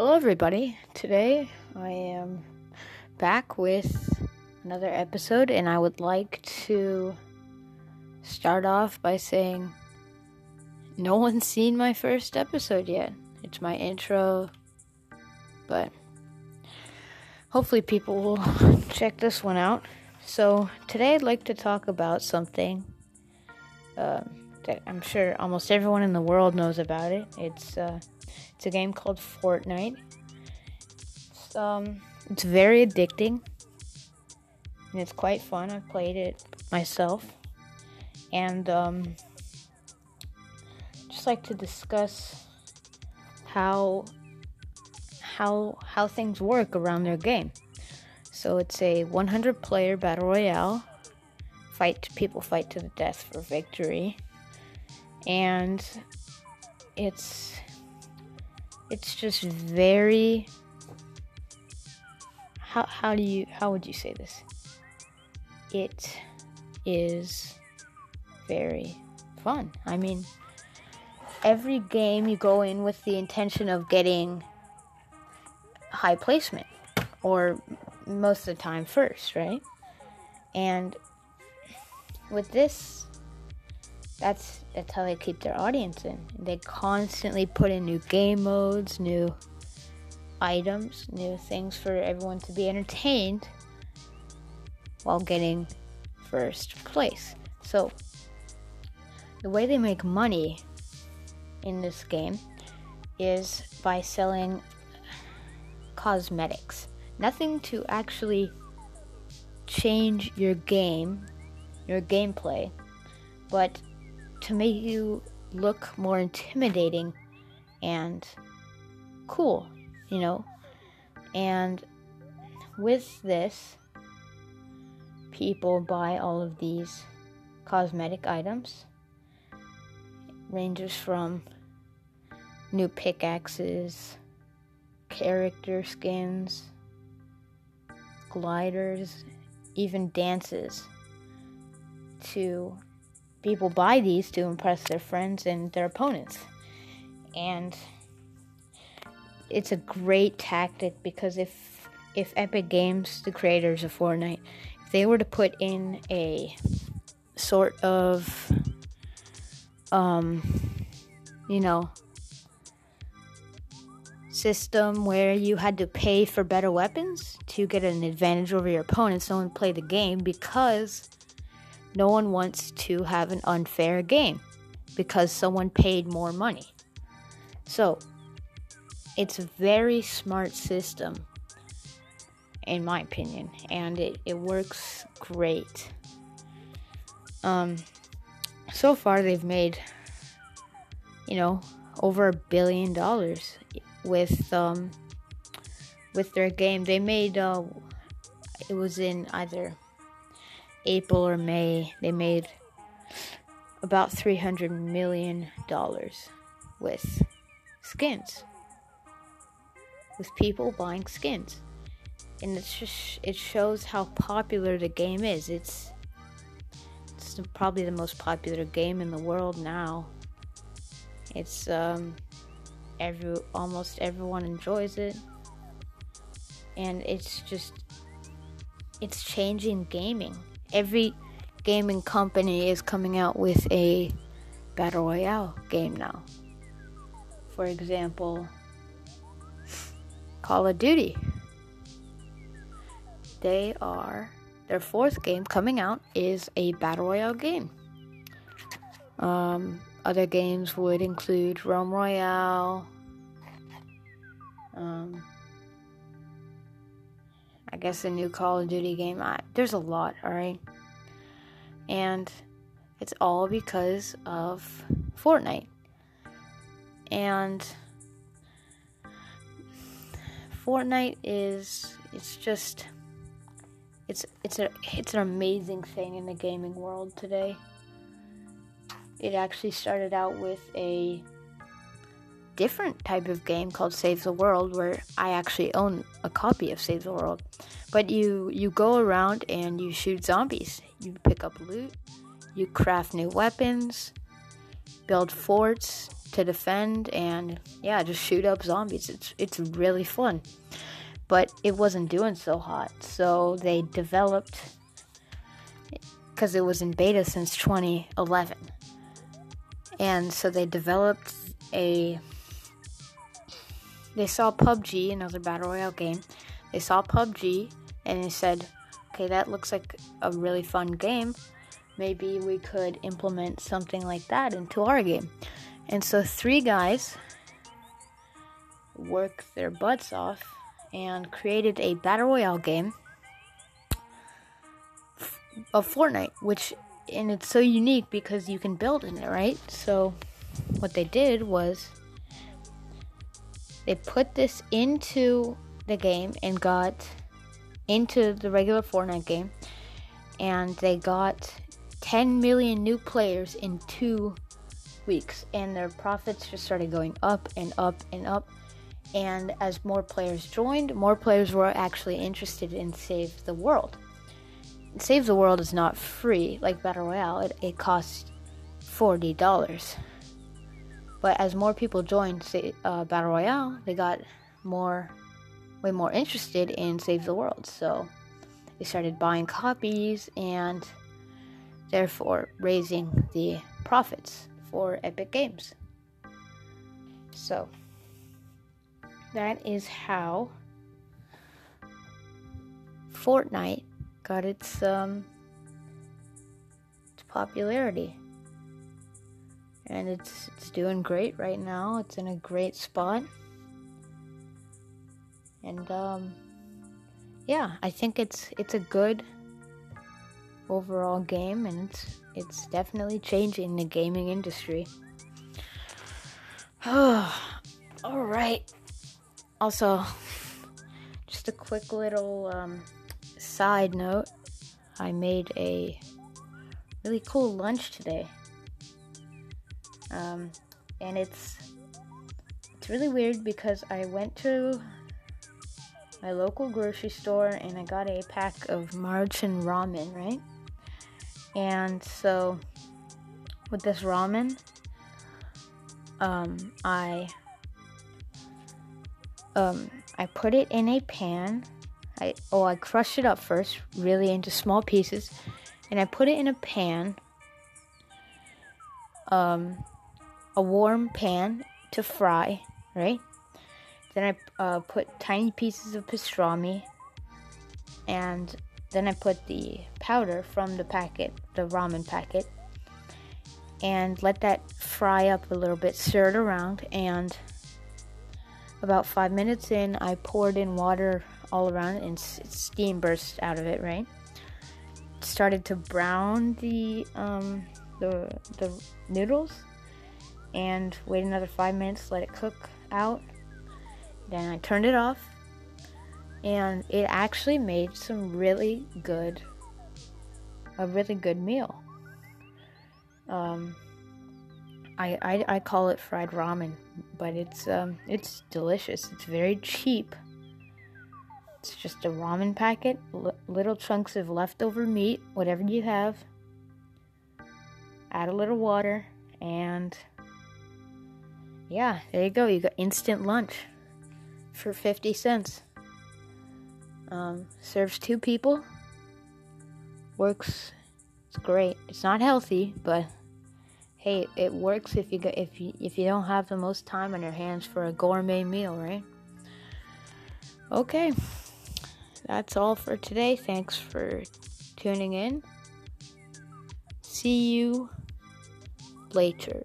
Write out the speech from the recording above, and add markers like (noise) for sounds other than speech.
Hello, everybody. Today I am back with another episode, and I would like to start off by saying no one's seen my first episode yet. It's my intro, but hopefully, people will (laughs) check this one out. So, today I'd like to talk about something uh, that I'm sure almost everyone in the world knows about it. It's uh, it's a game called Fortnite. It's, um, it's very addicting and it's quite fun. I've played it myself, and um, just like to discuss how how how things work around their game. So it's a 100 player battle royale. Fight people fight to the death for victory. And it's it's just very how how do you how would you say this? It is very fun. I mean, every game you go in with the intention of getting high placement or most of the time first, right? And with this, that's that's how they keep their audience in. They constantly put in new game modes, new items, new things for everyone to be entertained while getting first place. So the way they make money in this game is by selling cosmetics nothing to actually change your game, your gameplay, but to make you look more intimidating and cool, you know. And with this, people buy all of these cosmetic items. ranges from new pickaxes, character skins, gliders, even dances to people buy these to impress their friends and their opponents. And it's a great tactic because if if Epic Games, the creators of Fortnite, if they were to put in a sort of um you know system where you had to pay for better weapons to get an advantage over your opponent so and play the game because no one wants to have an unfair game because someone paid more money. So, it's a very smart system in my opinion and it, it works great. Um so far they've made you know over a billion dollars with um, with their game. They made uh, it was in either April or May. They made about three hundred million dollars with skins, with people buying skins, and it's just it shows how popular the game is. It's it's probably the most popular game in the world now. It's um every almost everyone enjoys it and it's just it's changing gaming every gaming company is coming out with a battle royale game now for example call of duty they are their fourth game coming out is a battle royale game um, other games would include Realm Royale. Um, I guess a new Call of Duty game. I, there's a lot, alright? And it's all because of Fortnite. And Fortnite is it's just it's it's a it's an amazing thing in the gaming world today. It actually started out with a different type of game called Save the World where I actually own a copy of Save the World. But you you go around and you shoot zombies. You pick up loot, you craft new weapons, build forts, to defend and yeah, just shoot up zombies. It's it's really fun. But it wasn't doing so hot. So they developed cuz it was in beta since 2011. And so they developed a they saw PUBG, another battle royale game. They saw PUBG and they said, "Okay, that looks like a really fun game. Maybe we could implement something like that into our game." And so three guys worked their butts off and created a battle royale game of Fortnite, which and it's so unique because you can build in it, right? So what they did was they put this into the game and got into the regular Fortnite game, and they got 10 million new players in two weeks, and their profits just started going up and up and up. And as more players joined, more players were actually interested in Save the World. Save the World is not free like Battle Royale, it, it costs $40. But as more people joined uh, Battle Royale, they got more, way more interested in Save the World. So they started buying copies and therefore raising the profits for Epic Games. So that is how Fortnite got its um its popularity and it's it's doing great right now. It's in a great spot. And um yeah, I think it's it's a good overall game and it's it's definitely changing the gaming industry. (sighs) all right. Also, (laughs) just a quick little um, side note. I made a really cool lunch today. Um, and it's it's really weird because I went to my local grocery store and I got a pack of Maruchan ramen, right? And so with this ramen, um, I um, I put it in a pan. I oh I crushed it up first, really into small pieces, and I put it in a pan. Um, a warm pan to fry, right? Then I uh, put tiny pieces of pastrami, and then I put the powder from the packet, the ramen packet, and let that fry up a little bit, stir it around, and about five minutes in, I poured in water all around and steam burst out of it, right? Started to brown the um, the the noodles and wait another five minutes, let it cook out. Then I turned it off, and it actually made some really good, a really good meal. Um, I, I, I call it fried ramen, but it's um, it's delicious. It's very cheap. It's just a ramen packet, l- little chunks of leftover meat, whatever you have. Add a little water, and yeah, there you go. You got instant lunch for 50 cents. Um, serves two people. Works. It's great. It's not healthy, but hey, it works if you go, if you if you don't have the most time on your hands for a gourmet meal, right? Okay. That's all for today. Thanks for tuning in. See you later.